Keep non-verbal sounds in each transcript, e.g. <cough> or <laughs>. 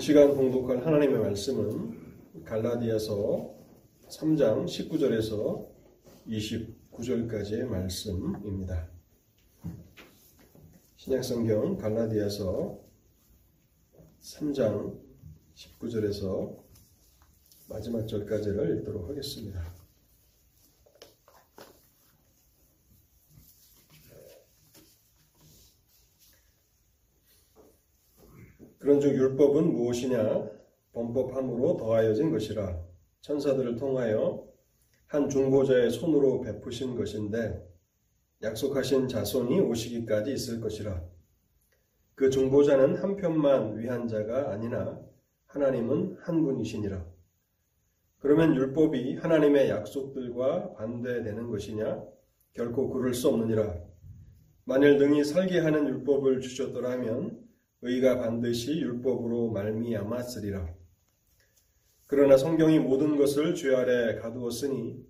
이 시간 봉독할 하나님의 말씀은 갈라디아서 3장 19절에서 29절까지의 말씀입니다. 신약성경 갈라디아서 3장 19절에서 마지막 절까지를 읽도록 하겠습니다. 그런즉 율법은 무엇이냐? 범법함으로 더하여진 것이라 천사들을 통하여 한 중보자의 손으로 베푸신 것인데 약속하신 자손이 오시기까지 있을 것이라. 그 중보자는 한 편만 위한 자가 아니나 하나님은 한 분이시니라. 그러면 율법이 하나님의 약속들과 반대되는 것이냐? 결코 그럴 수 없느니라. 만일 능히 살게 하는 율법을 주셨더라면 의가 반드시 율법으로 말미암았으리라. 그러나 성경이 모든 것을 죄 아래 가두었으니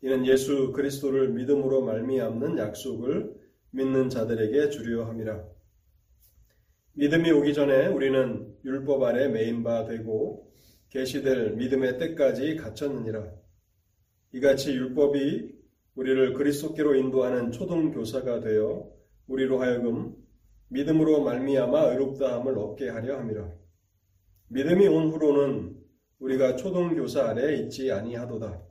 이는 예수 그리스도를 믿음으로 말미암는 약속을 믿는 자들에게 주려 함이라. 믿음이 오기 전에 우리는 율법 아래 매인 바 되고 계시될 믿음의 때까지 갇혔느니라. 이같이 율법이 우리를 그리스도께로 인도하는 초등 교사가 되어 우리로 하여금 믿음으로 말미암아 의롭다함을 얻게 하려 함이라. 믿음이 온 후로는 우리가 초등 교사 아래 있지 아니하도다.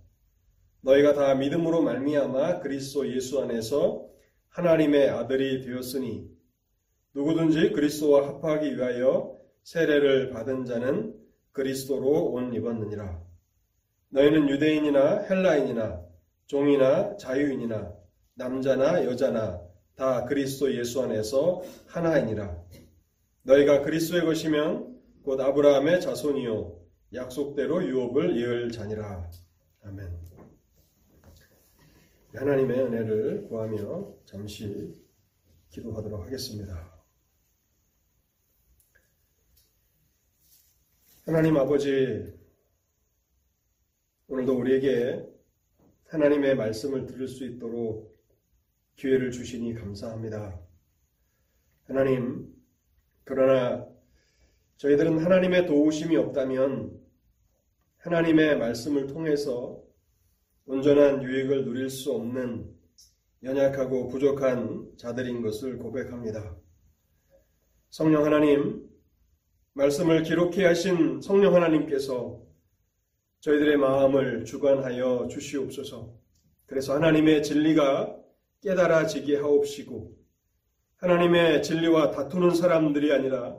너희가 다 믿음으로 말미암아 그리스도 예수 안에서 하나님의 아들이 되었으니 누구든지 그리스도와 합하기 위하여 세례를 받은 자는 그리스도로 옷 입었느니라. 너희는 유대인이나 헬라인이나 종이나 자유인이나 남자나 여자나 다 그리스도 예수 안에서 하나이니라. 너희가 그리스도의 것이면 곧 아브라함의 자손이요 약속대로 유업을 이을 자니라. 아멘. 하나님의 은혜를 구하며 잠시 기도하도록 하겠습니다. 하나님 아버지, 오늘도 우리에게 하나님의 말씀을 들을 수 있도록 기회를 주시니 감사합니다. 하나님, 그러나 저희들은 하나님의 도우심이 없다면 하나님의 말씀을 통해서 온전한 유익을 누릴 수 없는 연약하고 부족한 자들인 것을 고백합니다. 성령 하나님, 말씀을 기록해 하신 성령 하나님께서 저희들의 마음을 주관하여 주시옵소서. 그래서 하나님의 진리가 깨달아지게 하옵시고 하나님의 진리와 다투는 사람들이 아니라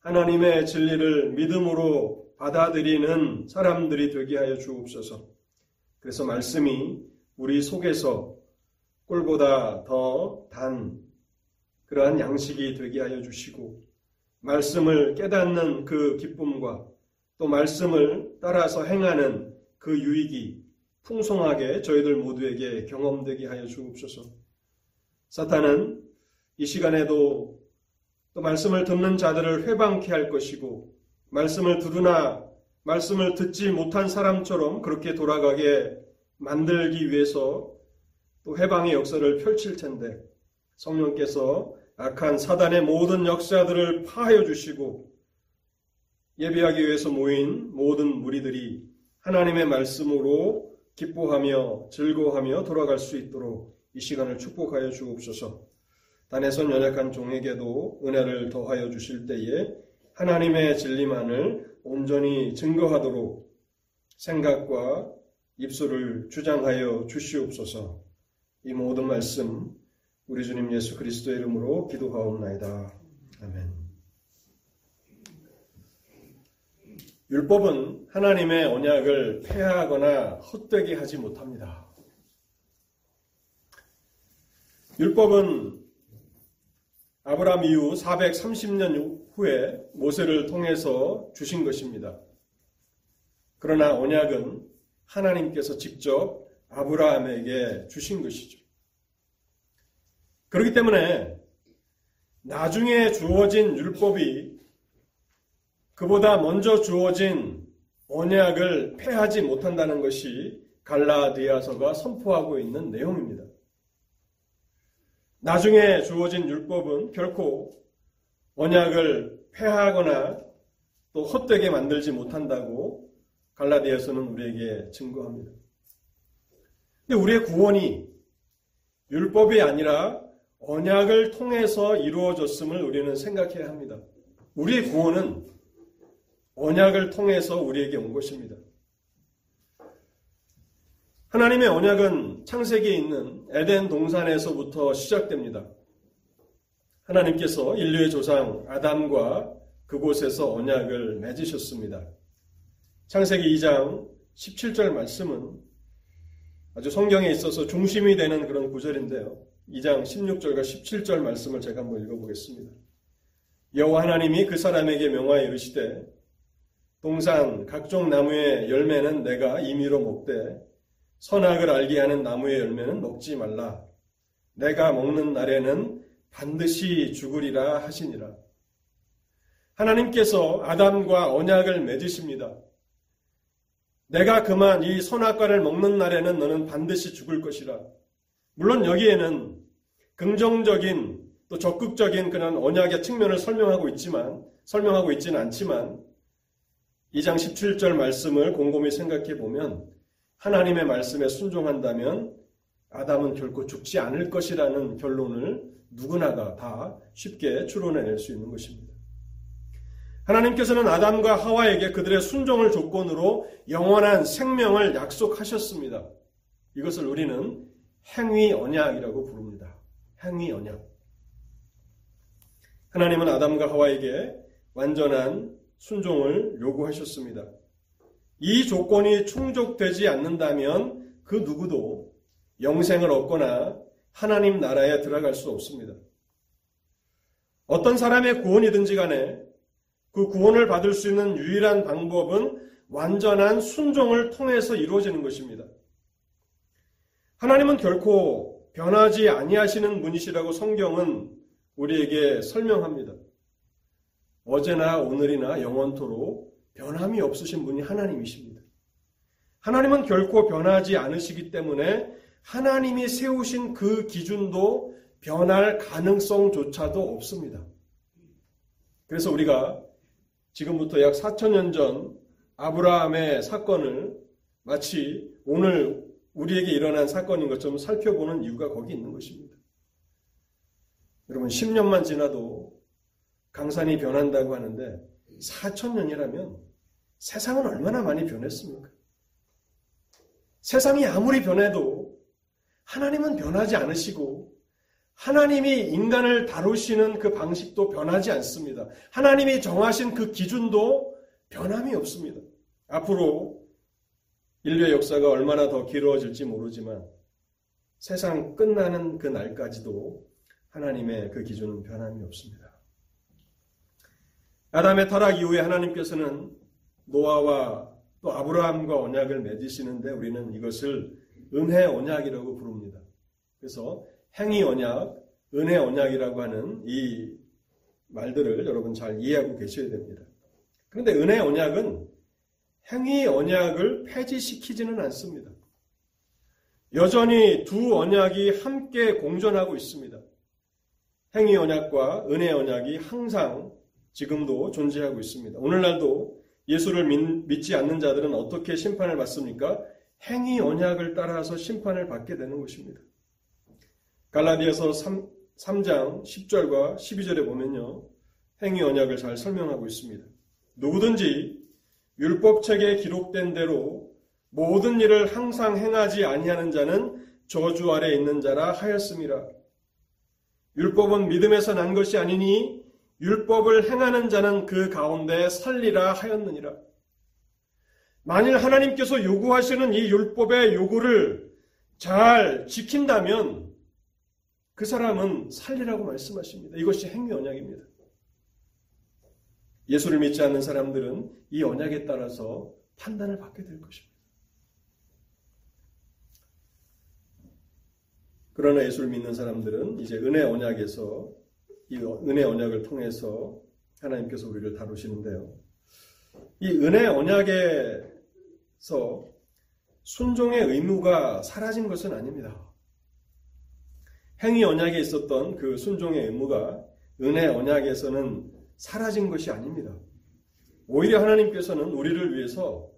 하나님의 진리를 믿음으로 받아들이는 사람들이 되게 하여 주옵소서. 그래서 말씀이 우리 속에서 꿀보다 더 단 그러한 양식이 되게 하여 주시고 말씀을 깨닫는 그 기쁨과 또 말씀을 따라서 행하는 그 유익이 풍성하게 저희들 모두에게 경험되게 하여 주옵소서. 사탄은 이 시간에도 또 말씀을 듣는 자들을 회방케 할 것이고 말씀을 들으나 말씀을 듣지 못한 사람처럼 그렇게 돌아가게 만들기 위해서 또 해방의 역사를 펼칠 텐데 성령께서 악한 사단의 모든 역사들을 파하여 주시고 예배하기 위해서 모인 모든 무리들이 하나님의 말씀으로 기뻐하며 즐거워하며 돌아갈 수 있도록 이 시간을 축복하여 주옵소서. 단에선 연약한 종에게도 은혜를 더하여 주실 때에 하나님의 진리만을 온전히 증거하도록 생각과 입술을 주장하여 주시옵소서. 이 모든 말씀 우리 주님 예수 그리스도의 이름으로 기도하옵나이다. 아멘. 율법은 하나님의 언약을 폐하거나 헛되게 하지 못합니다. 율법은 아브라함 이후 430년 후에 모세를 통해서 주신 것입니다. 그러나 언약은 하나님께서 직접 아브라함에게 주신 것이죠. 그렇기 때문에 나중에 주어진 율법이 그보다 먼저 주어진 언약을 폐하지 못한다는 것이 갈라디아서가 선포하고 있는 내용입니다. 나중에 주어진 율법은 결코 언약을 폐하거나 또 헛되게 만들지 못한다고 갈라디아서는 우리에게 증거합니다. 근데 우리의 구원이 율법이 아니라 언약을 통해서 이루어졌음을 우리는 생각해야 합니다. 우리의 구원은 언약을 통해서 우리에게 온 것입니다. 하나님의 언약은 창세기에 있는 에덴 동산에서부터 시작됩니다. 하나님께서 인류의 조상 아담과 그곳에서 언약을 맺으셨습니다. 창세기 2장 17절 말씀은 아주 성경에 있어서 중심이 되는 그런 구절인데요. 2장 16절과 17절 말씀을 제가 한번 읽어보겠습니다. 여호와 하나님이 그 사람에게 명하여 이르시되 동산 각종 나무의 열매는 내가 임의로 먹되 선악을 알게 하는 나무의 열매는 먹지 말라. 내가 먹는 날에는 반드시 죽으리라 하시니라. 하나님께서 아담과 언약을 맺으십니다. 내가 그만 이 선악과를 먹는 날에는 너는 반드시 죽을 것이라. 물론 여기에는 긍정적인 또 적극적인 그런 언약의 측면을 설명하고 있지만 설명하고 있지는 않지만 2장 17절 말씀을 곰곰이 생각해 보면 하나님의 말씀에 순종한다면 아담은 결코 죽지 않을 것이라는 결론을 누구나가 다 쉽게 추론해낼 수 있는 것입니다. 하나님께서는 아담과 하와에게 그들의 순종을 조건으로 영원한 생명을 약속하셨습니다. 이것을 우리는 행위 언약이라고 부릅니다. 행위 언약. 하나님은 아담과 하와에게 완전한 순종을 요구하셨습니다. 이 조건이 충족되지 않는다면 그 누구도 영생을 얻거나 하나님 나라에 들어갈 수 없습니다. 어떤 사람의 구원이든지 간에 그 구원을 받을 수 있는 유일한 방법은 완전한 순종을 통해서 이루어지는 것입니다. 하나님은 결코 변하지 아니하시는 분이시라고 성경은 우리에게 설명합니다. 어제나 오늘이나 영원토록 변함이 없으신 분이 하나님이십니다. 하나님은 결코 변하지 않으시기 때문에 하나님이 세우신 그 기준도 변할 가능성조차도 없습니다. 그래서 우리가 지금부터 약 4천년 전 아브라함의 사건을 마치 오늘 우리에게 일어난 사건인 것처럼 살펴보는 이유가 거기 있는 것입니다. 여러분 10년만 지나도 강산이 변한다고 하는데 4천 년이라면 세상은 얼마나 많이 변했습니까? 세상이 아무리 변해도 하나님은 변하지 않으시고 하나님이 인간을 다루시는 그 방식도 변하지 않습니다. 하나님이 정하신 그 기준도 변함이 없습니다. 앞으로 인류의 역사가 얼마나 더 길어질지 모르지만 세상 끝나는 그 날까지도 하나님의 그 기준은 변함이 없습니다. 아담의 타락 이후에 하나님께서는 노아와 또 아브라함과 언약을 맺으시는데 우리는 이것을 은혜 언약이라고 부릅니다. 그래서 행위 언약, 은혜 언약이라고 하는 이 말들을 여러분 잘 이해하고 계셔야 됩니다. 그런데 은혜 언약은 행위 언약을 폐지시키지는 않습니다. 여전히 두 언약이 함께 공존하고 있습니다. 행위 언약과 은혜 언약이 항상 지금도 존재하고 있습니다. 오늘날도 예수를 믿, 지 않는 자들은 어떻게 심판을 받습니까? 행위 언약을 따라서 심판을 받게 되는 것입니다. 갈라디아서 3, 3장 10절과 12절에 보면요. 행위 언약을 잘 설명하고 있습니다. 누구든지 율법책에 기록된 대로 모든 일을 항상 행하지 아니하는 자는 저주 아래 있는 자라 하였습니다. 율법은 믿음에서 난 것이 아니니 율법을 행하는 자는 그 가운데 살리라 하였느니라. 만일 하나님께서 요구하시는 이 율법의 요구를 잘 지킨다면 그 사람은 살리라고 말씀하십니다. 이것이 행위 언약입니다. 예수를 믿지 않는 사람들은 이 언약에 따라서 판단을 받게 될 것입니다. 그러나 예수를 믿는 사람들은 이제 은혜 언약에서 이 은혜 언약을 통해서 하나님께서 우리를 다루시는데요. 이 은혜 언약에서 순종의 의무가 사라진 것은 아닙니다. 행위 언약에 있었던 그 순종의 의무가 은혜 언약에서는 사라진 것이 아닙니다. 오히려 하나님께서는 우리를 위해서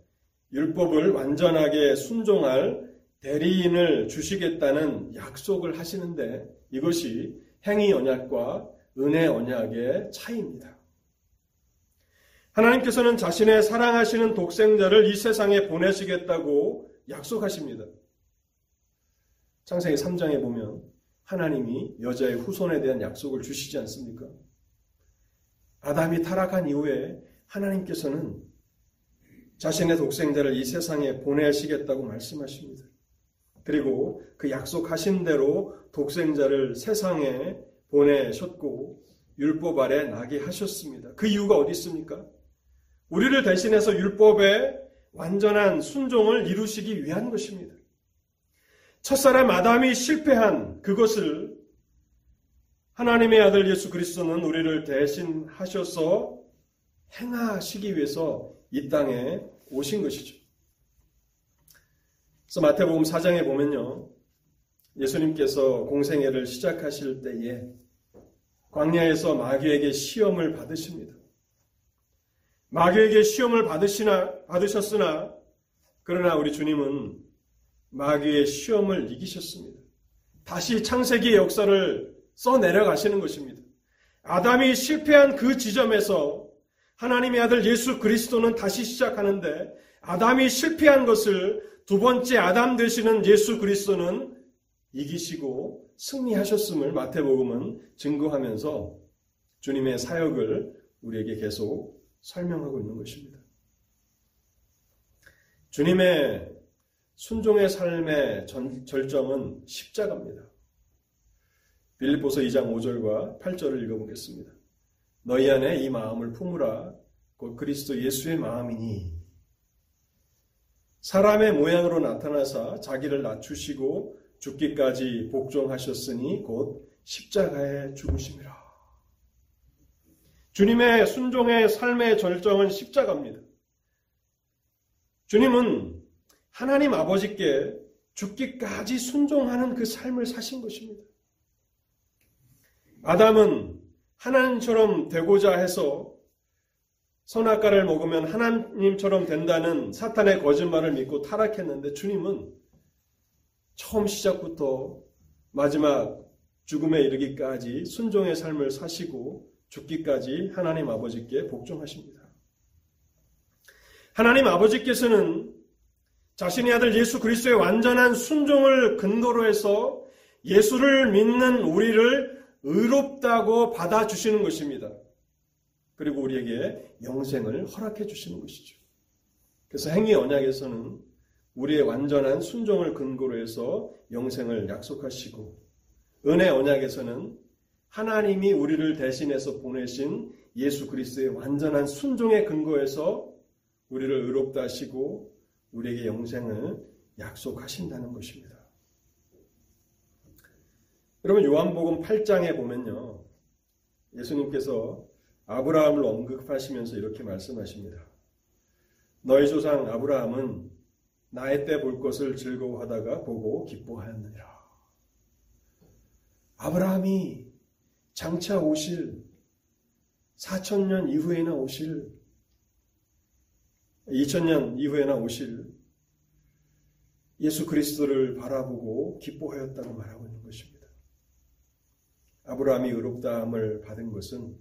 율법을 완전하게 순종할 대리인을 주시겠다는 약속을 하시는데 이것이 행위 언약과 은혜 언약의 차이입니다. 하나님께서는 자신의 사랑하시는 독생자를 이 세상에 보내시겠다고 약속하십니다. 창세기 3장에 보면 하나님이 여자의 후손에 대한 약속을 주시지 않습니까? 아담이 타락한 이후에 하나님께서는 자신의 독생자를 이 세상에 보내시겠다고 말씀하십니다. 그리고 그 약속하신 대로 독생자를 세상에 보내셨고 율법 아래 나게 하셨습니다. 그 이유가 어디 있습니까? 우리를 대신해서 율법의 완전한 순종을 이루시기 위한 것입니다. 첫사람 아담이 실패한 그것을 하나님의 아들 예수 그리스도는 우리를 대신하셔서 행하시기 위해서 이 땅에 오신 것이죠. 그래서 마태복음 4장에 보면요. 예수님께서 공생애를 시작하실 때에 광야에서 마귀에게 시험을 받으십니다. 마귀에게 시험을 받으시나, 받으셨으나, 그러나 우리 주님은 마귀의 시험을 이기셨습니다. 다시 창세기의 역사를 써 내려가시는 것입니다. 아담이 실패한 그 지점에서 하나님의 아들 예수 그리스도는 다시 시작하는데 아담이 실패한 것을 두 번째 아담 되시는 예수 그리스도는 이기시고 승리하셨음을 마태복음은 증거하면서 주님의 사역을 우리에게 계속 설명하고 있는 것입니다. 주님의 순종의 삶의 전, 절정은 십자가입니다. 빌립보서 2장 5절과 8절을 읽어보겠습니다. 너희 안에 이 마음을 품으라 곧 그리스도 예수의 마음이니 사람의 모양으로 나타나사 자기를 낮추시고 죽기까지 복종하셨으니 곧 십자가에 죽으심이라. 주님의 순종의 삶의 절정은 십자가입니다. 주님은 하나님 아버지께 죽기까지 순종하는 그 삶을 사신 것입니다. 아담은 하나님처럼 되고자 해서 선악과를 먹으면 하나님처럼 된다는 사탄의 거짓말을 믿고 타락했는데 주님은 처음 시작부터 마지막 죽음에 이르기까지 순종의 삶을 사시고 죽기까지 하나님 아버지께 복종하십니다. 하나님 아버지께서는 자신의 아들 예수 그리스도의 완전한 순종을 근거로 해서 예수를 믿는 우리를 의롭다고 받아주시는 것입니다. 그리고 우리에게 영생을 허락해 주시는 것이죠. 그래서 행위 언약에서는 우리의 완전한 순종을 근거로 해서 영생을 약속하시고 은혜 언약에서는 하나님이 우리를 대신해서 보내신 예수 그리스도의 완전한 순종의 근거에서 우리를 의롭다 하시고 우리에게 영생을 약속하신다는 것입니다. 여러분 요한복음 8장에 보면요. 예수님께서 아브라함을 언급하시면서 이렇게 말씀하십니다. 너희 조상 아브라함은 나의 때 볼 것을 즐거워하다가 보고 기뻐하였느니라. 아브라함이 장차 오실 4천년 이후에나 오실 2000년 이후에나 오실 예수 그리스도를 바라보고 기뻐하였다고 말하고 있는 것입니다. 아브라함이 의롭다함을 받은 것은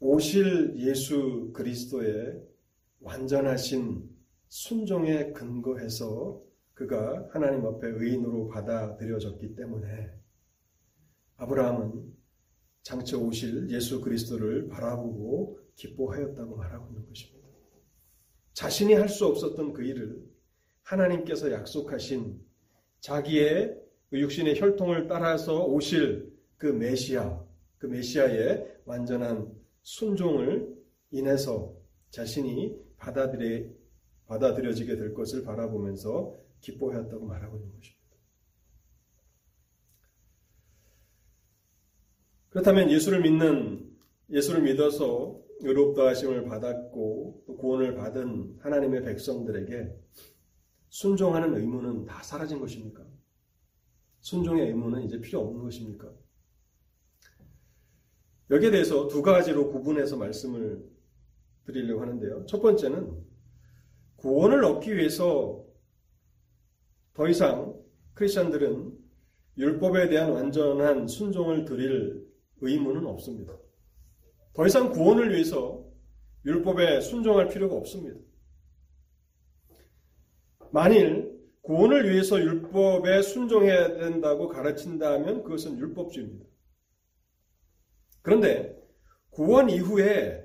오실 예수 그리스도의 완전하신 순종에 근거해서 그가 하나님 앞에 의인으로 받아들여졌기 때문에 아브라함은 장차 오실 예수 그리스도를 바라보고 기뻐하였다고 말하고 있는 것입니다. 자신이 할 수 없었던 그 일을 하나님께서 약속하신 자기의 그 육신의 혈통을 따라서 오실 그 메시아, 그 메시아의 완전한 순종을 인해서 자신이 받아들여, 받아들여지게 될 것을 바라보면서 기뻐하였다고 말하고 있는 것입니다. 그렇다면 예수를 믿는, 예수를 믿어서 의롭다 하심을 받았고 또 구원을 받은 하나님의 백성들에게 순종하는 의무는 다 사라진 것입니까? 순종의 의무는 이제 필요 없는 것입니까? 여기에 대해서 두 가지로 구분해서 말씀을 드리려고 하는데요. 첫 번째는 구원을 얻기 위해서 더 이상 크리스천들은 율법에 대한 완전한 순종을 드릴 의무는 없습니다. 더 이상 구원을 위해서 율법에 순종할 필요가 없습니다. 만일 구원을 위해서 율법에 순종해야 된다고 가르친다면 그것은 율법주의입니다. 그런데 구원 이후에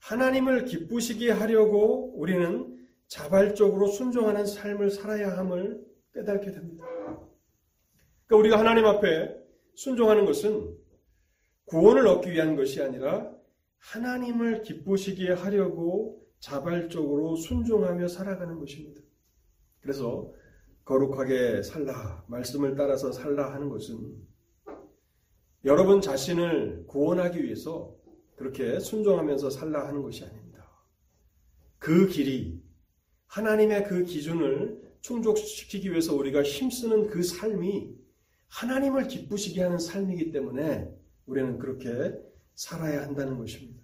하나님을 기쁘시게 하려고 우리는 자발적으로 순종하는 삶을 살아야 함을 깨닫게 됩니다. 그러니까 우리가 하나님 앞에 순종하는 것은 구원을 얻기 위한 것이 아니라 하나님을 기쁘시게 하려고 자발적으로 순종하며 살아가는 것입니다. 그래서 거룩하게 살라, 말씀을 따라서 살라 하는 것은 여러분 자신을 구원하기 위해서 그렇게 순종하면서 살라 하는 것이 아닙니다. 그 길이 하나님의 그 기준을 충족시키기 위해서 우리가 힘쓰는 그 삶이 하나님을 기쁘시게 하는 삶이기 때문에 우리는 그렇게 살아야 한다는 것입니다.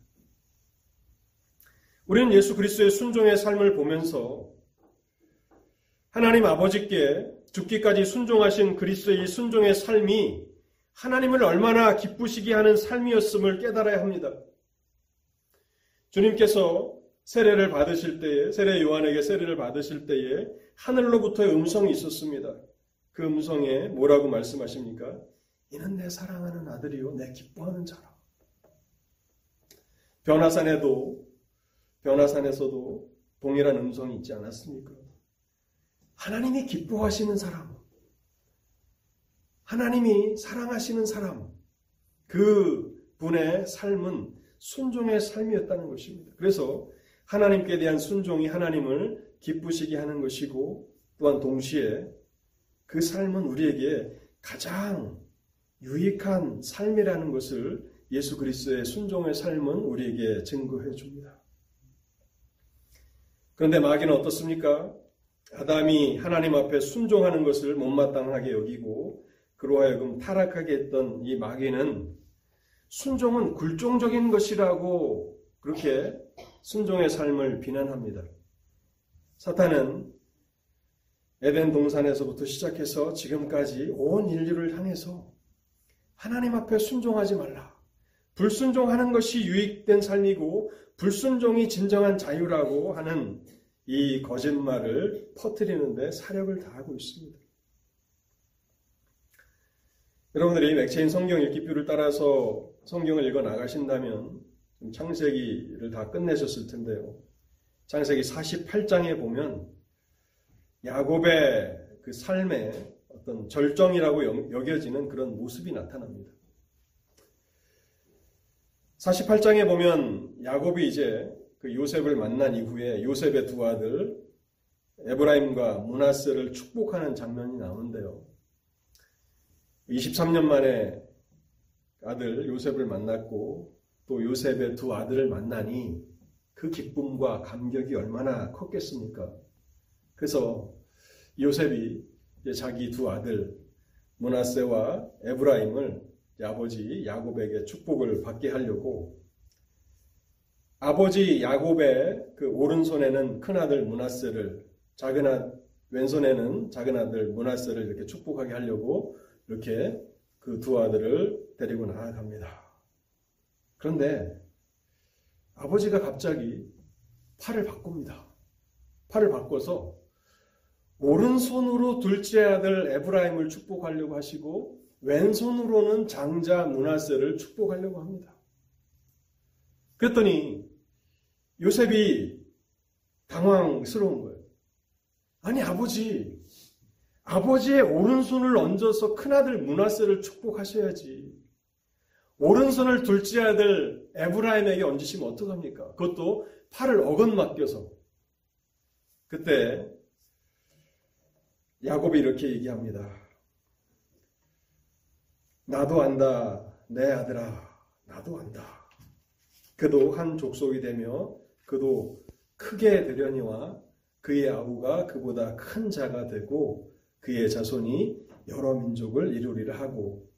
우리는 예수 그리스도의 순종의 삶을 보면서 하나님 아버지께 죽기까지 순종하신 그리스도의 순종의 삶이 하나님을 얼마나 기쁘시게 하는 삶이었음을 깨달아야 합니다. 주님께서 세례를 받으실 때에, 세례 요한에게 세례를 받으실 때에 하늘로부터의 음성이 있었습니다. 그 음성에 뭐라고 말씀하십니까? 이는 내 사랑하는 아들이요, 내 기뻐하는 자라. 변화산에도, 변화산에서도 동일한 음성이 있지 않았습니까? 하나님이 기뻐하시는 사람, 하나님이 사랑하시는 사람, 그 분의 삶은 순종의 삶이었다는 것입니다. 그래서 하나님께 대한 순종이 하나님을 기쁘시게 하는 것이고 또한 동시에 그 삶은 우리에게 가장 유익한 삶이라는 것을 예수 그리스도의 순종의 삶은 우리에게 증거해 줍니다. 그런데 마귀는 어떻습니까? 아담이 하나님 앞에 순종하는 것을 못마땅하게 여기고 그로 하여금 타락하게 했던 이 마귀는 순종은 굴종적인 것이라고 그렇게 순종의 삶을 비난합니다. 사탄은 에덴 동산에서부터 시작해서 지금까지 온 인류를 향해서 하나님 앞에 순종하지 말라. 불순종하는 것이 유익된 삶이고 불순종이 진정한 자유라고 하는 이 거짓말을 퍼뜨리는데 사력을 다하고 있습니다. 여러분들이 맥체인 성경 읽기표를 따라서 성경을 읽어 나가신다면 창세기를 다 끝내셨을 텐데요. 창세기 48장에 보면 야곱의 그 삶의 어떤 절정이라고 여겨지는 그런 모습이 나타납니다. 48장에 보면 야곱이 이제 그 요셉을 만난 이후에 요셉의 두 아들 에브라임과 문하스를 축복하는 장면이 나오는데요. 23년 만에 아들 요셉을 만났고 또 요셉의 두 아들을 만나니 그 기쁨과 감격이 얼마나 컸겠습니까? 그래서 요셉이 자기 두 아들 문하세와 에브라임을 아버지 야곱에게 축복을 받게 하려고 아버지 야곱의 그 오른손에는 큰 아들 문하세를 작은 아 왼손에는 작은 아들 문하세를 이렇게 축복하게 하려고 이렇게 그 두 아들을 데리고 나아갑니다. 그런데 아버지가 갑자기 팔을 바꿉니다. 팔을 바꿔서 오른손으로 둘째 아들 에브라임을 축복하려고 하시고 왼손으로는 장자 문하세를 축복하려고 합니다. 그랬더니 요셉이 당황스러운 거예요. 아니 아버지 아버지의 오른손을 얹어서 큰아들 문하세를 축복하셔야지. 오른손을 둘째 아들 에브라임에게 얹으시면 어떡합니까? 그것도 팔을 어긋 맡겨서. 그때 야곱이 이렇게 얘기합니다. 나도 안다, 내 아들아, 나도 안다. 그도 한 족속이 되며 그도 크게 되려니와 그의 아우가 그보다 큰 자가 되고 그의 자손이 여러 민족을 이루리라 하고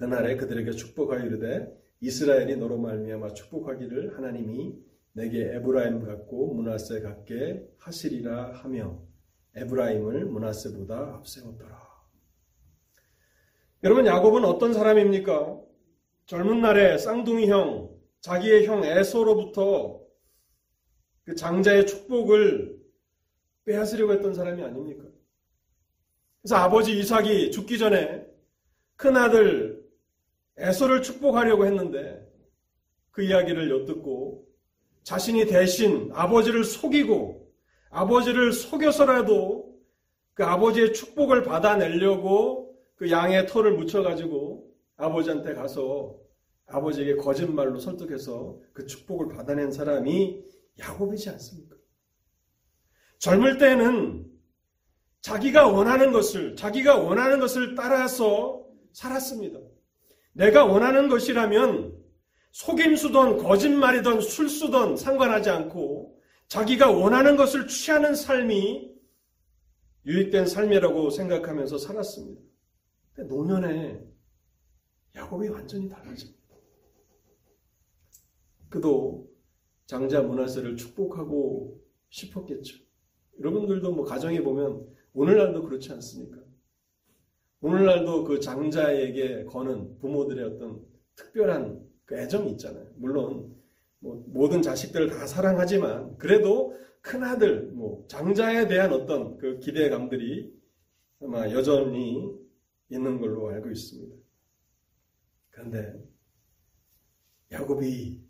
그날에 그들에게 축복하여 이르되 이스라엘이 너로 말미암아 축복하기를 하나님이 내게 에브라임 같고 문하세 같게 하시리라 하며 에브라임을 문하세보다 앞세웠더라. 여러분 야곱은 어떤 사람입니까? 젊은 날에 쌍둥이 형, 자기의 형 에서로부터 그 장자의 축복을 빼앗으려고 했던 사람이 아닙니까? 그래서 아버지 이삭이 죽기 전에 큰 아들 에서를 축복하려고 했는데 그 이야기를 엿듣고 자신이 대신 아버지를 속이고 아버지를 속여서라도 그 아버지의 축복을 받아내려고 그 양의 털을 묻혀가지고 아버지한테 가서 아버지에게 거짓말로 설득해서 그 축복을 받아낸 사람이 야곱이지 않습니까? 젊을 때는 자기가 원하는 것을, 자기가 원하는 것을 따라서 살았습니다. 내가 원하는 것이라면 속임수든 거짓말이든 술수든 상관하지 않고 자기가 원하는 것을 취하는 삶이 유익된 삶이라고 생각하면서 살았습니다. 노년에 야곱이 완전히 달라집니다. 그도 장자 문하세를 축복하고 싶었겠죠. 여러분들도 뭐 가정에 보면 오늘날도 그렇지 않습니까? 오늘날도 그 장자에게 거는 부모들의 어떤 특별한 그 애정이 있잖아요. 물론 뭐 모든 자식들을 다 사랑하지만 그래도 큰 아들, 뭐 장자에 대한 어떤 그 기대감들이 아마 여전히 있는 걸로 알고 있습니다. 그런데 야곱이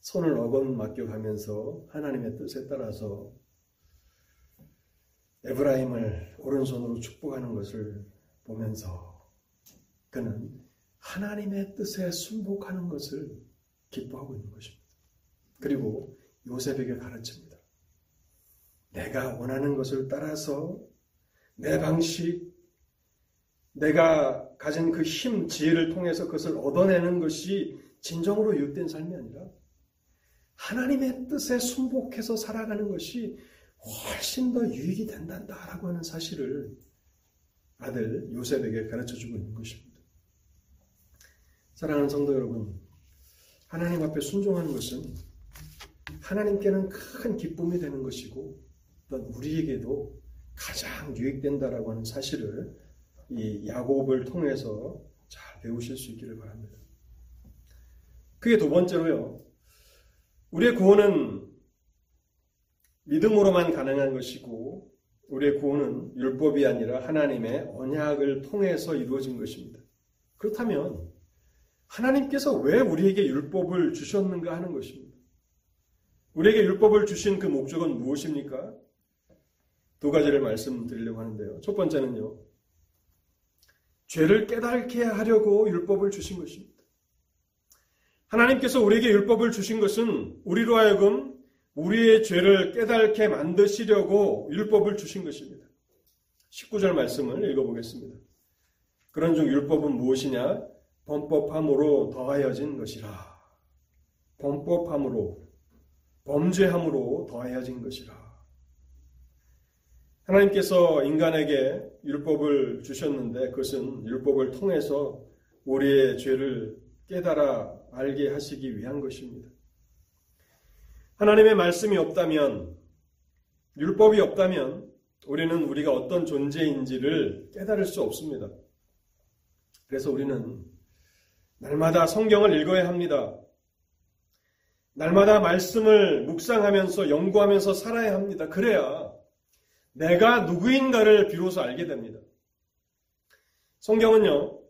손을 어건 맡겨가면서 하나님의 뜻에 따라서 에브라임을 오른손으로 축복하는 것을 보면서 그는 하나님의 뜻에 순복하는 것을 기뻐하고 있는 것입니다. 그리고 요셉에게 가르칩니다. 내가 원하는 것을 따라서 내 방식, 내가 가진 그 힘, 지혜를 통해서 그것을 얻어내는 것이 진정으로 유익된 삶이 아니라 하나님의 뜻에 순복해서 살아가는 것이 훨씬 더 유익이 된단다라고 하는 사실을 아들 요셉에게 가르쳐 주고 있는 것입니다. 사랑하는 성도 여러분, 하나님 앞에 순종하는 것은 하나님께는 큰 기쁨이 되는 것이고, 또 우리에게도 가장 유익된다라고 하는 사실을 이 야곱을 통해서 잘 배우실 수 있기를 바랍니다. 그게 두 번째로요. 우리의 구원은 믿음으로만 가능한 것이고 우리의 구원은 율법이 아니라 하나님의 언약을 통해서 이루어진 것입니다. 그렇다면 하나님께서 왜 우리에게 율법을 주셨는가 하는 것입니다. 우리에게 율법을 주신 그 목적은 무엇입니까? 두 가지를 말씀드리려고 하는데요. 첫 번째는요. 죄를 깨닫게 하려고 율법을 주신 것입니다. 하나님께서 우리에게 율법을 주신 것은 우리로 하여금 우리의 죄를 깨닫게 만드시려고 율법을 주신 것입니다. 19절 말씀을 읽어보겠습니다. 그런 중 율법은 무엇이냐? 범법함으로 더하여진 것이라. 범법함으로, 범죄함으로 더하여진 것이라. 하나님께서 인간에게 율법을 주셨는데 그것은 율법을 통해서 우리의 죄를 깨달아 알게 하시기 위한 것입니다. 하나님의 말씀이 없다면, 율법이 없다면 우리는 우리가 어떤 존재인지를 깨달을 수 없습니다. 그래서 우리는 날마다 성경을 읽어야 합니다. 날마다 말씀을 묵상하면서 연구하면서 살아야 합니다. 그래야 내가 누구인가를 비로소 알게 됩니다. 성경은요,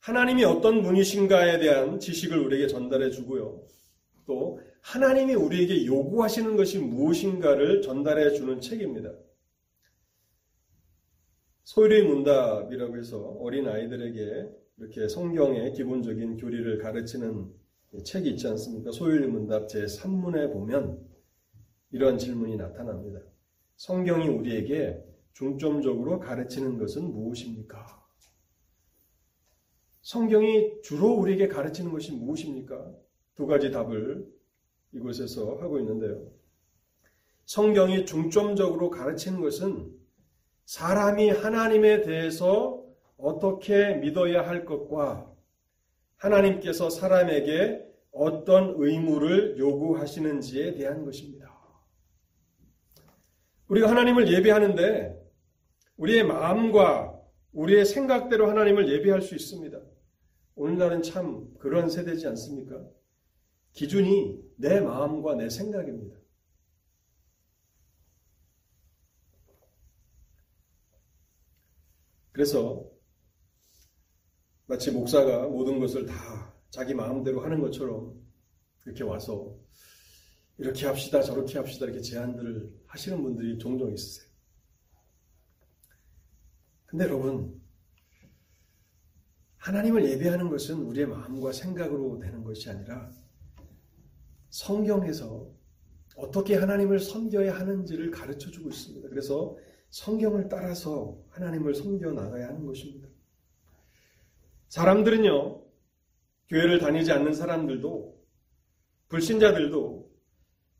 하나님이 어떤 분이신가에 대한 지식을 우리에게 전달해 주고요. 또 하나님이 우리에게 요구하시는 것이 무엇인가를 전달해 주는 책입니다. 소율의 문답이라고 해서 어린 아이들에게 이렇게 성경의 기본적인 교리를 가르치는 책이 있지 않습니까? 소율의 문답 제 3문에 보면 이러한 질문이 나타납니다. 성경이 우리에게 중점적으로 가르치는 것은 무엇입니까? 성경이 주로 우리에게 가르치는 것이 무엇입니까? 두 가지 답을 이곳에서 하고 있는데요. 성경이 중점적으로 가르치는 것은 사람이 하나님에 대해서 어떻게 믿어야 할 것과 하나님께서 사람에게 어떤 의무를 요구하시는지에 대한 것입니다. 우리가 하나님을 예배하는데 우리의 마음과 우리의 생각대로 하나님을 예배할 수 있습니다. 오늘날은 참 그런 세대지 않습니까? 기준이 내 마음과 내 생각입니다. 그래서 마치 목사가 모든 것을 다 자기 마음대로 하는 것처럼 이렇게 와서 이렇게 합시다, 저렇게 합시다, 이렇게 제안들을 하시는 분들이 종종 있으세요. 근데 여러분, 하나님을 예배하는 것은 우리의 마음과 생각으로 되는 것이 아니라 성경에서 어떻게 하나님을 섬겨야 하는지를 가르쳐 주고 있습니다. 그래서 성경을 따라서 하나님을 섬겨 나가야 하는 것입니다. 사람들은요, 교회를 다니지 않는 사람들도, 불신자들도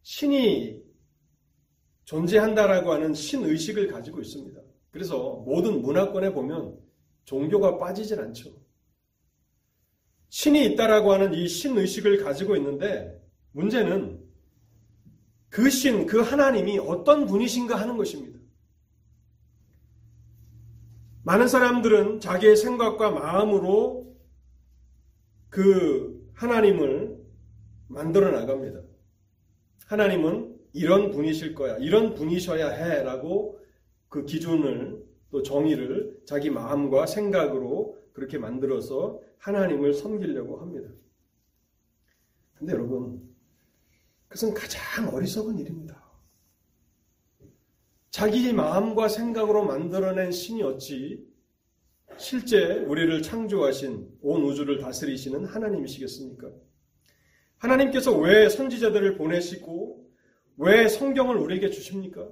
신이 존재한다라고 하는 신의식을 가지고 있습니다. 그래서 모든 문화권에 보면 종교가 빠지질 않죠. 신이 있다라고 하는 이 신의식을 가지고 있는데 문제는 그 신, 그 하나님이 어떤 분이신가 하는 것입니다. 많은 사람들은 자기의 생각과 마음으로 그 하나님을 만들어 나갑니다. 하나님은 이런 분이실 거야. 이런 분이셔야 해. 라고 그 기준을 또 정의를 자기 마음과 생각으로 그렇게 만들어서 하나님을 섬기려고 합니다. 근데 여러분, 그것은 가장 어리석은 일입니다. 자기 마음과 생각으로 만들어낸 신이 어찌 실제 우리를 창조하신 온 우주를 다스리시는 하나님이시겠습니까? 하나님께서 왜 선지자들을 보내시고 왜 성경을 우리에게 주십니까?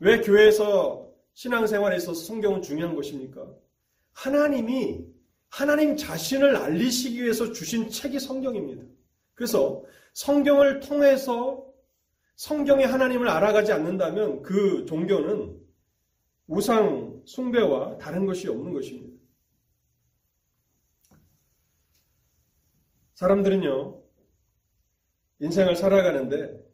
왜 교회에서 신앙생활에 있어서 성경은 중요한 것입니까? 하나님이 하나님 자신을 알리시기 위해서 주신 책이 성경입니다. 그래서 성경을 통해서 성경의 하나님을 알아가지 않는다면 그 종교는 우상 숭배와 다른 것이 없는 것입니다. 사람들은요, 인생을 살아가는데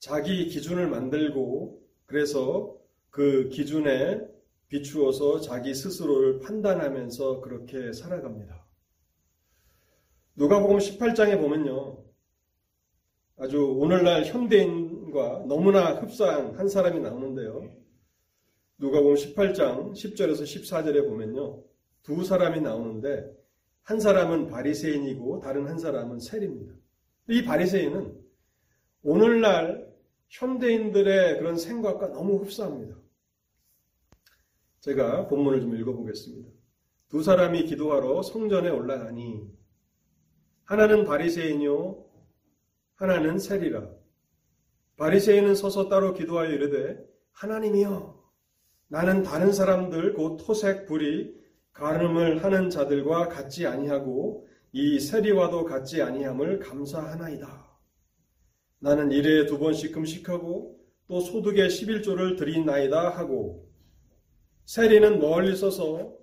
자기 기준을 만들고 그래서 그 기준에 비추어서 자기 스스로를 판단하면서 그렇게 살아갑니다. 누가복음 18장에 보면요. 아주 오늘날 현대인과 너무나 흡사한 한 사람이 나오는데요. 누가복음 18장 10절에서 14절에 보면요. 두 사람이 나오는데 한 사람은 바리새인이고 다른 한 사람은 세리입니다. 이 바리새인은 오늘날 현대인들의 그런 생각과 너무 흡사합니다. 제가 본문을 좀 읽어보겠습니다. 두 사람이 기도하러 성전에 올라가니 하나는 바리새인이요 하나는 세리라. 바리새인은 서서 따로 기도하여 이르되 하나님이여 나는 다른 사람들 곧 토색 불이 가늠을 하는 자들과 같지 아니하고 이 세리와도 같지 아니함을 감사하나이다. 나는 일에 두 번씩 금식하고 또 소득의 11조를 드리나이다 하고 세리는 멀리 서서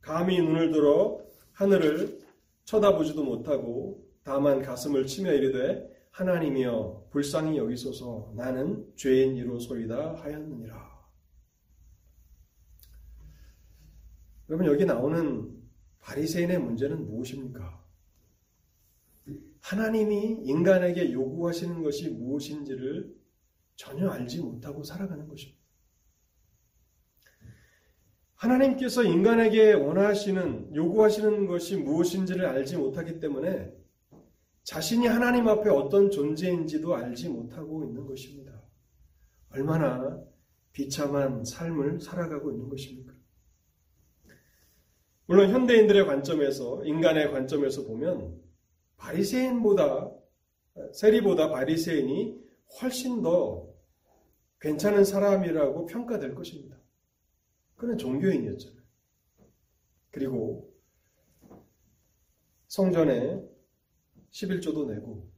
감히 눈을 들어 하늘을 쳐다보지도 못하고 다만 가슴을 치며 이르되 하나님이여 불쌍히 여기소서 나는 죄인 이로소이다 하였느니라. 여러분 여기 나오는 바리새인의 문제는 무엇입니까? 하나님이 인간에게 요구하시는 것이 무엇인지를 전혀 알지 못하고 살아가는 것입니다. 하나님께서 인간에게 원하시는, 요구하시는 것이 무엇인지를 알지 못하기 때문에 자신이 하나님 앞에 어떤 존재인지도 알지 못하고 있는 것입니다. 얼마나 비참한 삶을 살아가고 있는 것입니까? 물론 현대인들의 관점에서, 인간의 관점에서 보면 바리새인보다, 세리보다 바리새인이 훨씬 더 괜찮은 사람이라고 평가될 것입니다. 그는 종교인이었잖아요. 그리고 성전에 11조도 내고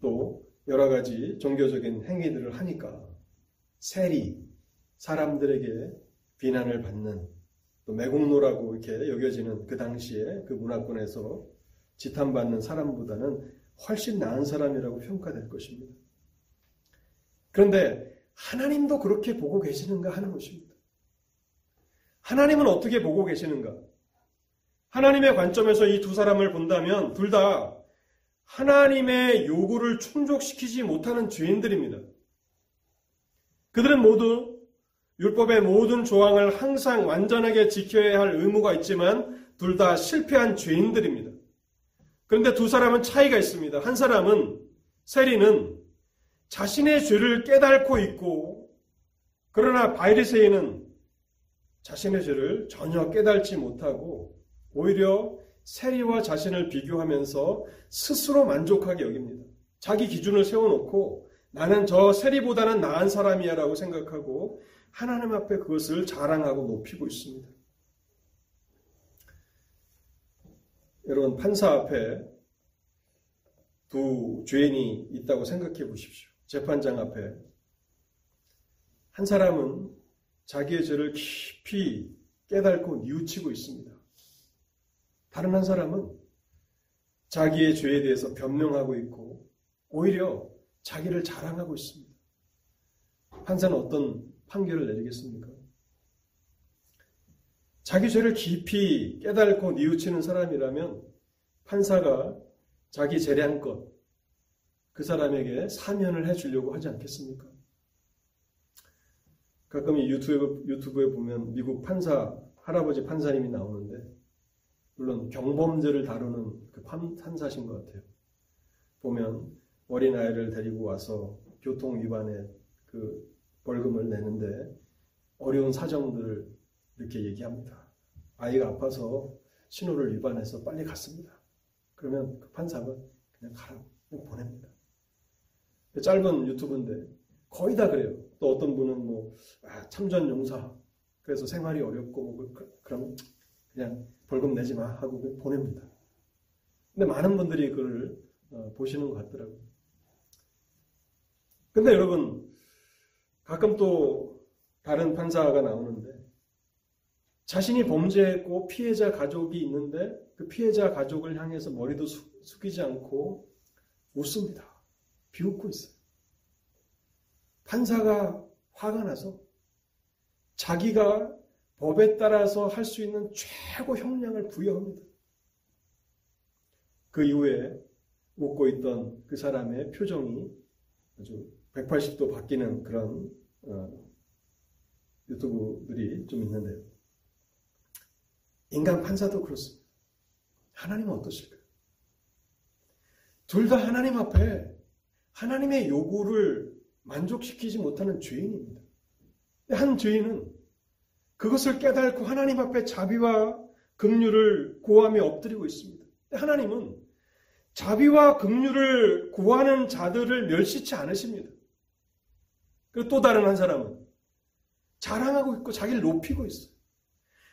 또 여러 가지 종교적인 행위들을 하니까 세리, 사람들에게 비난을 받는 또 매국노라고 이렇게 여겨지는 그 당시에 그 문화권에서 지탄받는 사람보다는 훨씬 나은 사람이라고 평가될 것입니다. 그런데 하나님도 그렇게 보고 계시는가 하는 것입니다. 하나님은 어떻게 보고 계시는가? 하나님의 관점에서 이 두 사람을 본다면 둘 다 하나님의 요구를 충족시키지 못하는 죄인들입니다. 그들은 모두 율법의 모든 조항을 항상 완전하게 지켜야 할 의무가 있지만 둘 다 실패한 죄인들입니다. 그런데 두 사람은 차이가 있습니다. 한 사람은 세리는 자신의 죄를 깨닫고 있고 그러나 바이리세이는 자신의 죄를 전혀 깨닫지 못하고 오히려 세리와 자신을 비교하면서 스스로 만족하게 여깁니다. 자기 기준을 세워놓고 나는 저 세리보다는 나은 사람이야 라고 생각하고 하나님 앞에 그것을 자랑하고 높이고 있습니다. 여러분, 판사 앞에 두 죄인이 있다고 생각해 보십시오. 재판장 앞에. 한 사람은 자기의 죄를 깊이 깨닫고 뉘우치고 있습니다. 다른 한 사람은 자기의 죄에 대해서 변명하고 있고 오히려 자기를 자랑하고 있습니다. 판사는 어떤 판결을 내리겠습니까? 자기 죄를 깊이 깨닫고 뉘우치는 사람이라면 판사가 자기 재량껏 그 사람에게 사면을 해주려고 하지 않겠습니까? 가끔 유튜브, 유튜브에 보면 미국 판사, 할아버지 판사님이 나오는데, 물론 경범죄를 다루는 그 판사신 것 같아요. 보면 어린 아이를 데리고 와서 교통 위반에 그 벌금을 내는데 어려운 사정들을 이렇게 얘기합니다. 아이가 아파서 신호를 위반해서 빨리 갔습니다. 그러면 그 판사가 그냥 가라고 그냥 보냅니다. 짧은 유튜브인데 거의 다 그래요. 또 어떤 분은 뭐 아, 참전 용사 그래서 생활이 어렵고 뭐 그, 그럼 그냥 벌금 내지 마 하고 보냅니다. 근데 많은 분들이 그걸 어, 보시는 것 같더라고요. 근데 여러분 가끔 또 다른 판사가 나오는데 자신이 범죄했고 피해자 가족이 있는데 그 피해자 가족을 향해서 머리도 숙이지 않고 웃습니다. 비웃고 있어요. 판사가 화가 나서 자기가 법에 따라서 할 수 있는 최고 형량을 부여합니다. 그 이후에 웃고 있던 그 사람의 표정이 아주 180도 바뀌는 그런 어, 유튜브들이 좀 있는데요. 인간 판사도 그렇습니다. 하나님은 어떠실까요? 둘 다 하나님 앞에 하나님의 요구를 만족시키지 못하는 죄인입니다. 한 죄인은 그것을 깨닫고 하나님 앞에 자비와 긍휼을 고하며 엎드리고 있습니다. 하나님은 자비와 긍휼을 구하는 자들을 멸시치 않으십니다. 그리고 또 다른 한 사람은 자랑하고 있고 자기를 높이고 있어요.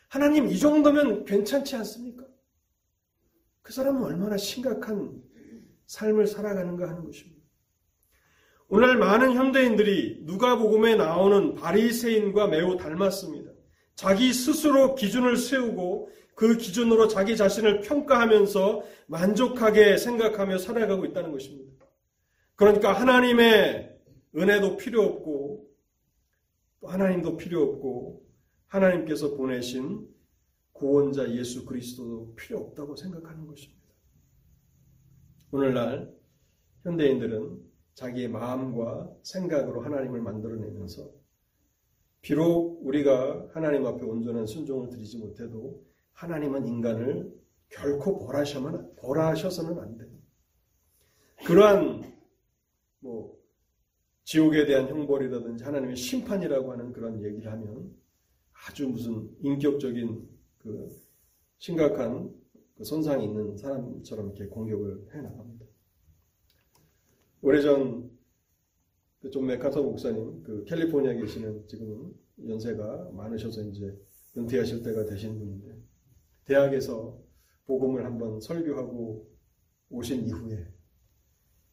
하나님 이 정도면 괜찮지 않습니까? 그 사람은 얼마나 심각한 삶을 살아가는가 하는 것입니다. 오늘 많은 현대인들이 누가복음에 나오는 바리새인과 매우 닮았습니다. 자기 스스로 기준을 세우고 그 기준으로 자기 자신을 평가하면서 만족하게 생각하며 살아가고 있다는 것입니다. 그러니까 하나님의 은혜도 필요 없고 또 하나님도 필요 없고 하나님께서 보내신 구원자 예수 그리스도도 필요 없다고 생각하는 것입니다. 오늘날 현대인들은 자기의 마음과 생각으로 하나님을 만들어내면서 비록 우리가 하나님 앞에 온전한 순종을 드리지 못해도 하나님은 인간을 결코 벌하셔서는, 벌하셔서는 안 됩니다. 그러한 뭐 지옥에 대한 형벌이라든지 하나님의 심판이라고 하는 그런 얘기를 하면 아주 무슨 인격적인 그 심각한 그 손상이 있는 사람처럼 이렇게 공격을 해 나갑니다. 오래전 그존 메카터 목사님, 그 캘리포니아에 계시는 지금은 연세가 많으셔서 이제 은퇴하실 때가 되신 분인데 대학에서 복음을 한번 설교하고 오신 이후에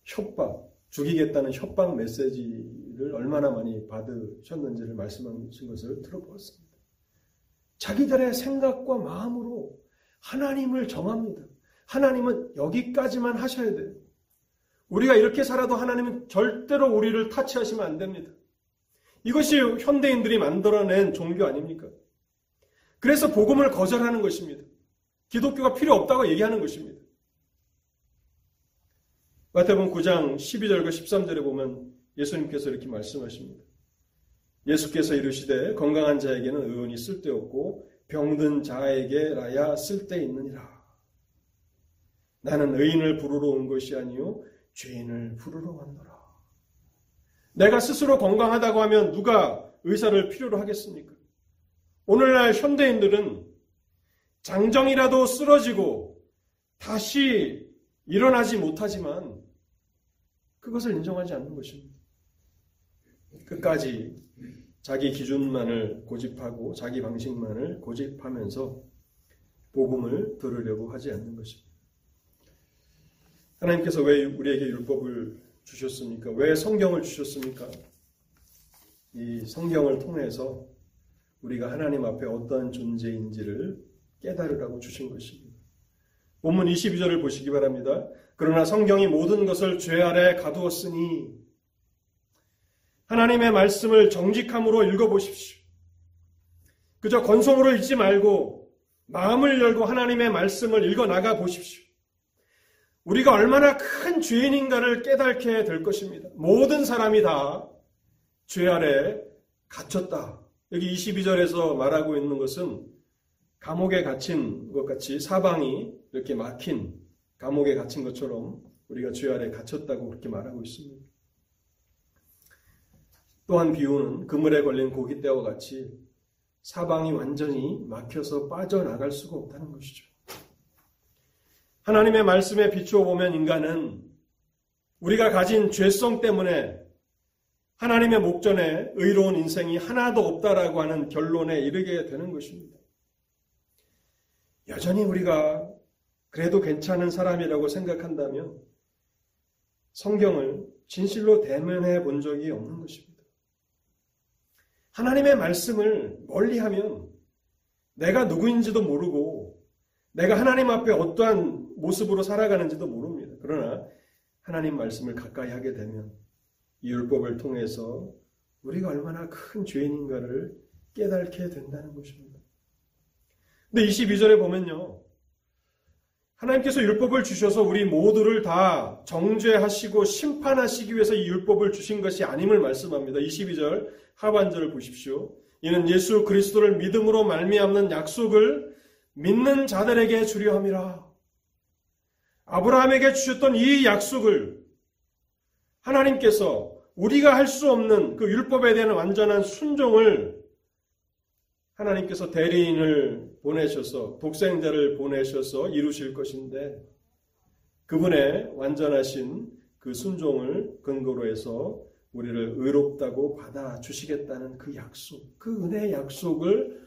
협박, 죽이겠다는 협박 메시지를 얼마나 많이 받으셨는지를 말씀하신 것을 들어보았습니다. 자기들의 생각과 마음으로 하나님을 정합니다. 하나님은 여기까지만 하셔야 돼요. 우리가 이렇게 살아도 하나님은 절대로 우리를 타치하시면 안 됩니다. 이것이 현대인들이 만들어낸 종교 아닙니까? 그래서 복음을 거절하는 것입니다. 기독교가 필요 없다고 얘기하는 것입니다. 마태복음 9장 12절과 13절에 보면 예수님께서 이렇게 말씀하십니다. 예수께서 이르시되 건강한 자에게는 의원이 쓸데없고 병든 자에게라야 쓸데있느니라. 나는 의인을 부르러 온 것이 아니요 죄인을 부르러 왔노라. 내가 스스로 건강하다고 하면 누가 의사를 필요로 하겠습니까? 오늘날 현대인들은 장정이라도 쓰러지고 다시 일어나지 못하지만 그것을 인정하지 않는 것입니다. 끝까지 자기 기준만을 고집하고 자기 방식만을 고집하면서 복음을 들으려고 하지 않는 것입니다. 하나님께서 왜 우리에게 율법을 주셨습니까? 왜 성경을 주셨습니까? 이 성경을 통해서 우리가 하나님 앞에 어떠한 존재인지를 깨달으라고 주신 것입니다. 본문 22절을 보시기 바랍니다. 그러나 성경이 모든 것을 죄 아래 가두었으니 하나님의 말씀을 정직함으로 읽어보십시오. 그저 건성으로 읽지 말고 마음을 열고 하나님의 말씀을 읽어 나가 보십시오. 우리가 얼마나 큰 죄인인가를 깨닫게 될 것입니다. 모든 사람이 다 죄 아래 갇혔다. 여기 22절에서 말하고 있는 것은 감옥에 갇힌 것 같이 사방이 이렇게 막힌 감옥에 갇힌 것처럼 우리가 죄 아래 갇혔다고 그렇게 말하고 있습니다. 또한 비유는 그물에 걸린 고깃대와 같이 사방이 완전히 막혀서 빠져나갈 수가 없다는 것이죠. 하나님의 말씀에 비추어 보면 인간은 우리가 가진 죄성 때문에 하나님의 목전에 의로운 인생이 하나도 없다라고 하는 결론에 이르게 되는 것입니다. 여전히 우리가 그래도 괜찮은 사람이라고 생각한다면 성경을 진실로 대면해 본 적이 없는 것입니다. 하나님의 말씀을 멀리 하면 내가 누구인지도 모르고 내가 하나님 앞에 어떠한 모습으로 살아가는지도 모릅니다. 그러나 하나님 말씀을 가까이 하게 되면 이 율법을 통해서 우리가 얼마나 큰 죄인인가를 깨닫게 된다는 것입니다. 근데 22절에 보면요. 하나님께서 율법을 주셔서 우리 모두를 다 정죄하시고 심판하시기 위해서 이 율법을 주신 것이 아님을 말씀합니다. 22절 하반절을 보십시오. 이는 예수 그리스도를 믿음으로 말미암는 약속을 믿는 자들에게 주려 함이라. 아브라함에게 주셨던 이 약속을 하나님께서 우리가 할 수 없는 그 율법에 대한 완전한 순종을 하나님께서 대리인을 보내셔서 독생자를 보내셔서 이루실 것인데 그분의 완전하신 그 순종을 근거로 해서 우리를 의롭다고 받아 주시겠다는 그 약속, 그 은혜의 약속을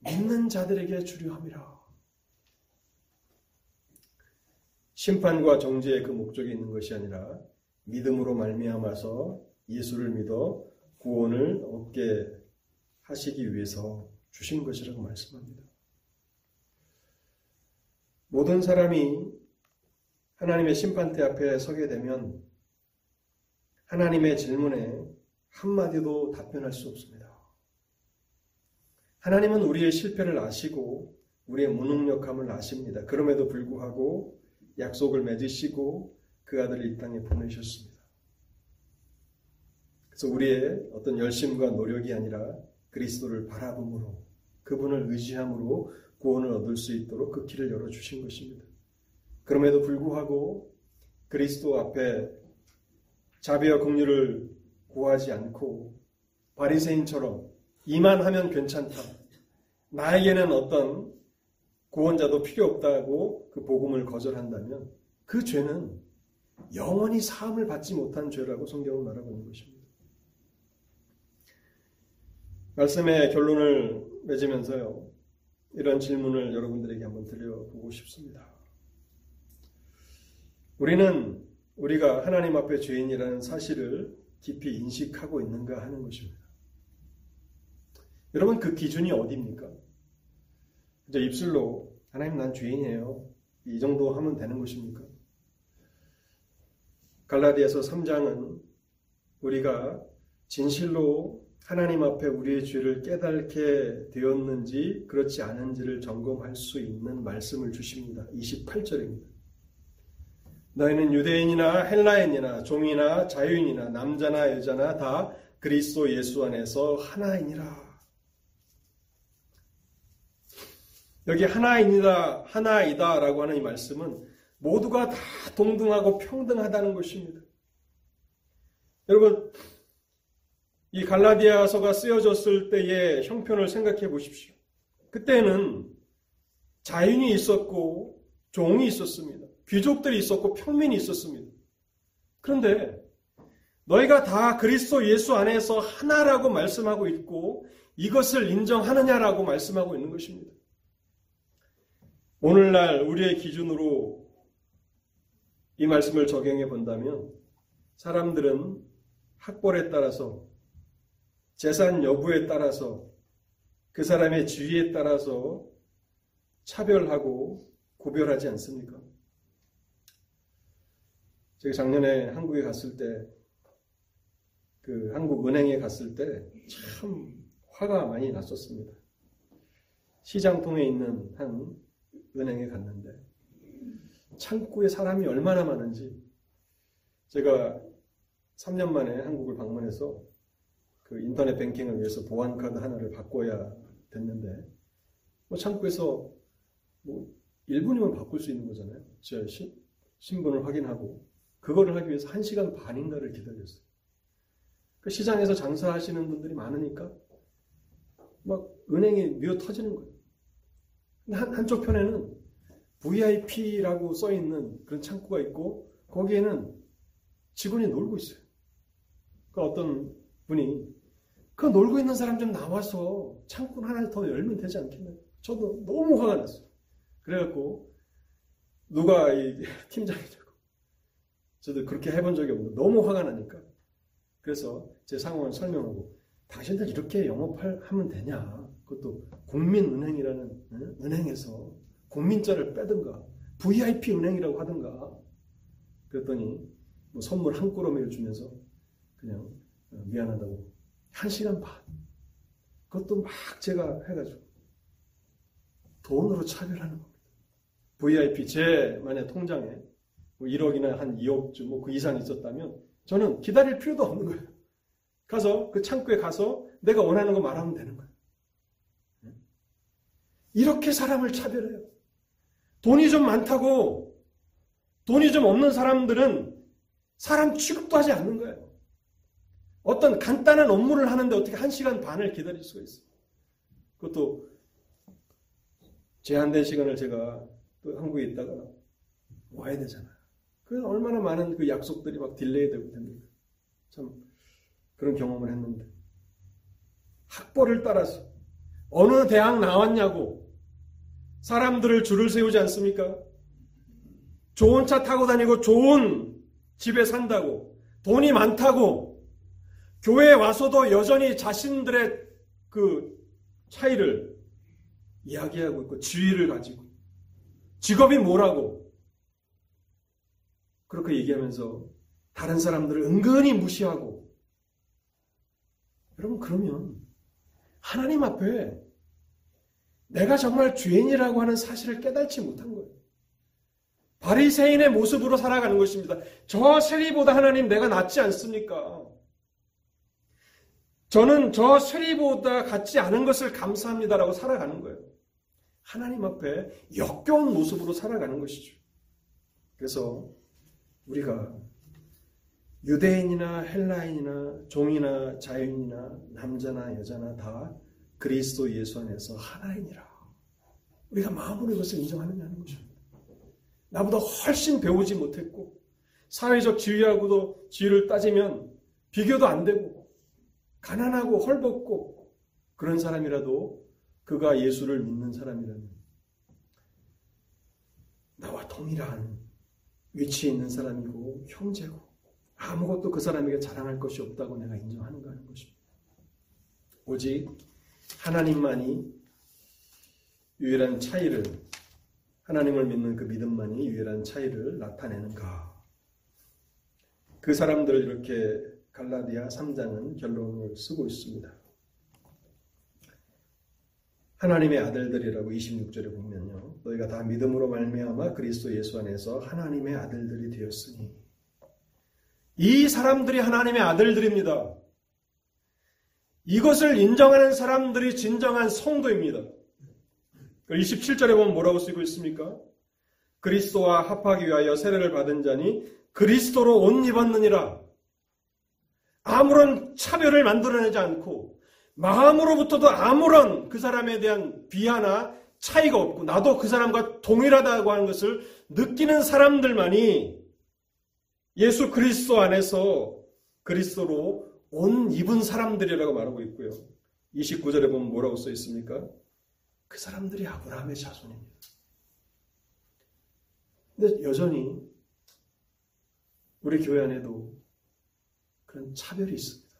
믿는 자들에게 주려 함이라. 심판과 정죄의 그 목적이 있는 것이 아니라 믿음으로 말미암아서 예수를 믿어 구원을 얻게 하시기 위해서 주신 것이라고 말씀합니다. 모든 사람이 하나님의 심판대 앞에 서게 되면 하나님의 질문에 한마디도 답변할 수 없습니다. 하나님은 우리의 실패를 아시고 우리의 무능력함을 아십니다. 그럼에도 불구하고 약속을 맺으시고 그 아들을 이 땅에 보내셨습니다. 그래서 우리의 어떤 열심과 노력이 아니라 그리스도를 바라봄으로 그분을 의지함으로 구원을 얻을 수 있도록 그 길을 열어주신 것입니다. 그럼에도 불구하고 그리스도 앞에 자비와 긍휼을 구하지 않고 바리새인처럼 이만 하면 괜찮다. 나에게는 어떤 구원자도 필요 없다고 그 복음을 거절한다면 그 죄는 영원히 사함을 받지 못한 죄라고 성경은 말하고 있는 것입니다. 말씀의 결론을 맺으면서요. 이런 질문을 여러분들에게 한번 드려보고 싶습니다. 우리는 우리가 하나님 앞에 죄인이라는 사실을 깊이 인식하고 있는가 하는 것입니다. 여러분 그 기준이 어디입니까? 이제 입술로 하나님 난 죄인이에요. 이 정도 하면 되는 것입니까? 갈라디아서 3장은 우리가 진실로 하나님 앞에 우리의 죄를 깨닫게 되었는지 그렇지 않은지를 점검할 수 있는 말씀을 주십니다. 28절입니다. 너희는 유대인이나 헬라인이나 종이나 자유인이나 남자나 여자나 다 그리스도 예수 안에서 하나이니라. 여기 하나이다, 하나이다 라고 하는 이 말씀은 모두가 다 동등하고 평등하다는 것입니다. 여러분, 이 갈라디아서가 쓰여졌을 때의 형편을 생각해 보십시오. 그때는 자연이 있었고 종이 있었습니다. 귀족들이 있었고 평민이 있었습니다. 그런데 너희가 다 그리스도 예수 안에서 하나라고 말씀하고 있고 이것을 인정하느냐라고 말씀하고 있는 것입니다. 오늘날 우리의 기준으로 이 말씀을 적용해 본다면 사람들은 학벌에 따라서 재산 여부에 따라서 그 사람의 지위에 따라서 차별하고 구별하지 않습니까? 제가 작년에 한국에 갔을 때, 그 한국 은행에 갔을 때 참 화가 많이 났었습니다. 시장통에 있는 한 은행에 갔는데 창구에 사람이 얼마나 많은지 제가 3년 만에 한국을 방문해서 그 인터넷 뱅킹을 위해서 보안 카드 하나를 바꿔야 됐는데 뭐 창구에서 뭐 1분이면 바꿀 수 있는 거잖아요. 제 신분을 확인하고 그거를 하기 위해서 1시간 반인가를 기다렸어요. 그 시장에서 장사하시는 분들이 많으니까 막 은행이 미어 터지는 거예요. 한, 한쪽 편에는 VIP라고 써 있는 그런 창구가 있고 거기에는 직원이 놀고 있어요. 그 어떤 분이 그 놀고 있는 사람 좀 나와서 창문 하나 더 열면 되지 않겠나요? 저도 너무 화가 났어요. 그래갖고 누가 이 <laughs> 팀장이냐고 저도 그렇게 해본 적이 없는데 너무 화가 나니까 그래서 제 상황을 설명하고 당신들 이렇게 영업하면 되냐? 그것도 국민은행이라는 은행에서 국민자를 빼든가 VIP 은행이라고 하든가 그랬더니 뭐 선물 한 꾸러미를 주면서 그냥 어, 미안하다고 한 시간 반 그것도 막 제가 해가지고 돈으로 차별하는 겁니다. VIP 제 만약 통장에 뭐 1억이나 한 2억쯤 뭐 그 이상 있었다면 저는 기다릴 필요도 없는 거예요. 가서 그 창구에 가서 내가 원하는 거 말하면 되는 거예요. 이렇게 사람을 차별해요. 돈이 좀 많다고 돈이 좀 없는 사람들은 사람 취급도 하지 않는 거예요. 어떤 간단한 업무를 하는데 어떻게 한 시간 반을 기다릴 수가 있어요. 그것도 제한된 시간을 제가 또 한국에 있다가 와야 되잖아요. 그 얼마나 많은 그 약속들이 막 delay 되고 됩니까? 참 그런 경험을 했는데 학벌을 따라서 어느 대학 나왔냐고 사람들을 줄을 세우지 않습니까? 좋은 차 타고 다니고 좋은 집에 산다고 돈이 많다고 교회에 와서도 여전히 자신들의 그 차이를 이야기하고 있고 지위를 가지고 직업이 뭐라고 그렇게 얘기하면서 다른 사람들을 은근히 무시하고 여러분 그러면 하나님 앞에 내가 정말 죄인이라고 하는 사실을 깨닫지 못한 거예요. 바리새인의 모습으로 살아가는 것입니다. 저 세리보다 하나님 내가 낫지 않습니까? 저는 저 세리보다 같지 않은 것을 감사합니다라고 살아가는 거예요. 하나님 앞에 역겨운 모습으로 살아가는 것이죠. 그래서 우리가 유대인이나 헬라인이나 종이나 자유인이나 남자나 여자나 다 그리스도 예수 안에서 하나이니라. 우리가 마음으로 이것을 인정하느냐는 것입니다. 나보다 훨씬 배우지 못했고 사회적 지위하고도 지위를 따지면 비교도 안 되고 가난하고 헐벗고 그런 사람이라도 그가 예수를 믿는 사람이라면 나와 동일한 위치에 있는 사람이고 형제고 아무것도 그 사람에게 자랑할 것이 없다고 내가 인정하는가 하는 것입니다. 오직 하나님만이 유일한 차이를 하나님을 믿는 그 믿음만이 유일한 차이를 나타내는가? 그 사람들 이렇게 갈라디아 3장은 결론을 쓰고 있습니다. 하나님의 아들들이라고 26절에 보면요. 너희가 다 믿음으로 말미암아 그리스도 예수 안에서 하나님의 아들들이 되었으니 이 사람들이 하나님의 아들들입니다. 이것을 인정하는 사람들이 진정한 성도입니다. 27절에 보면 뭐라고 쓰고 있습니까? 그리스도와 합하기 위하여 세례를 받은 자니 그리스도로 옷 입었느니라. 아무런 차별을 만들어내지 않고 마음으로부터도 아무런 그 사람에 대한 비하나 차이가 없고 나도 그 사람과 동일하다고 하는 것을 느끼는 사람들만이 예수 그리스도 안에서 그리스도로 옷 입은 사람들이라고 말하고 있고요. 29절에 보면 뭐라고 써 있습니까? 그 사람들이 아브라함의 자손입니다. 근데 여전히 우리 교회 안에도 그런 차별이 있습니다.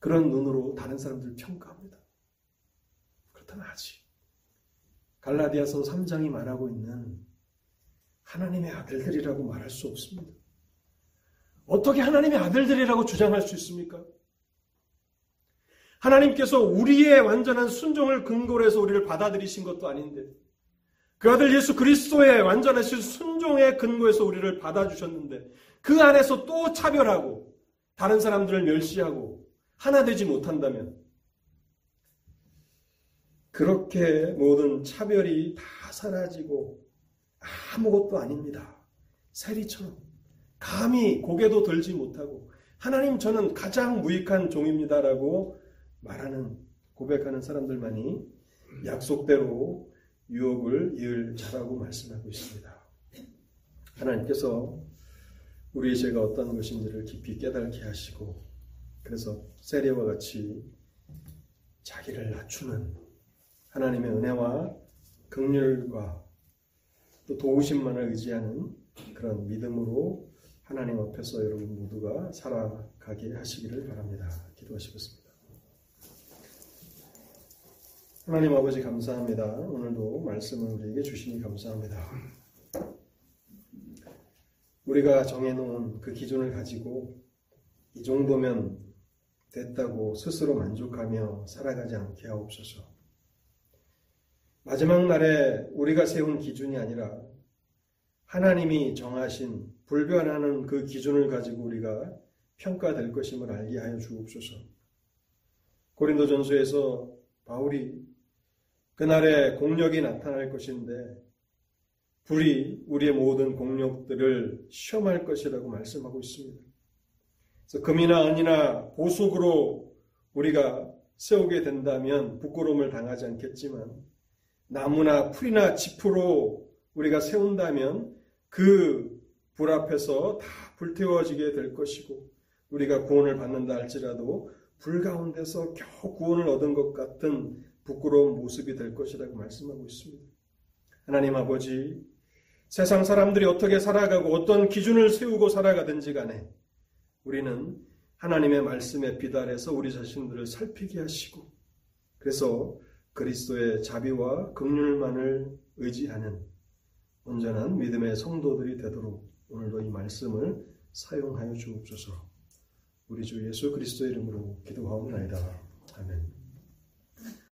그런 눈으로 다른 사람들을 평가합니다. 그렇다면 아직 갈라디아서 3장이 말하고 있는 하나님의 아들들이라고 말할 수 없습니다. 어떻게 하나님의 아들들이라고 주장할 수 있습니까? 하나님께서 우리의 완전한 순종을 근거로 해서 우리를 받아들이신 것도 아닌데 그 아들 예수 그리스도의 완전하신 순종의 근거에서 우리를 받아주셨는데 그 안에서 또 차별하고 다른 사람들을 멸시하고 하나 되지 못한다면 그렇게 모든 차별이 다 사라지고 아무것도 아닙니다. 세리처럼 감히 고개도 들지 못하고 하나님 저는 가장 무익한 종입니다라고 말하는 고백하는 사람들만이 약속대로 유업을 이을 자라고 말씀하고 있습니다. 하나님께서 우리의 죄가 어떤 것인지를 깊이 깨닫게 하시고 그래서 세례와 같이 자기를 낮추는 하나님의 은혜와 극률과 또 도우심만을 의지하는 그런 믿음으로 하나님 앞에서 여러분 모두가 살아가게 하시기를 바랍니다. 기도하시겠습니다. 하나님 아버지 감사합니다. 오늘도 말씀을 우리에게 주시니 감사합니다. 우리가 정해놓은 그 기준을 가지고 이 정도면 됐다고 스스로 만족하며 살아가지 않게 하옵소서. 마지막 날에 우리가 세운 기준이 아니라 하나님이 정하신 불변하는 그 기준을 가지고 우리가 평가될 것임을 알게 하여 주옵소서. 고린도전서에서 바울이 그날에 공력이 나타날 것인데 불이 우리의 모든 공력들을 시험할 것이라고 말씀하고 있습니다. 그래서 금이나 은이나 보석으로 우리가 세우게 된다면 부끄러움을 당하지 않겠지만 나무나 풀이나 짚으로 우리가 세운다면 그 불 앞에서 다 불태워지게 될 것이고 우리가 구원을 받는다 할지라도 불 가운데서 겨우 구원을 얻은 것 같은 부끄러운 모습이 될 것이라고 말씀하고 있습니다. 하나님 아버지, 세상 사람들이 어떻게 살아가고 어떤 기준을 세우고 살아가든지 간에 우리는 하나님의 말씀에 비달해서 우리 자신들을 살피게 하시고 그래서 그리스도의 자비와 긍휼만을 의지하는 온전한 믿음의 성도들이 되도록 오늘도 이 말씀을 사용하여 주옵소서. 우리 주 예수 그리스도 이름으로 기도하옵나이다. 아멘.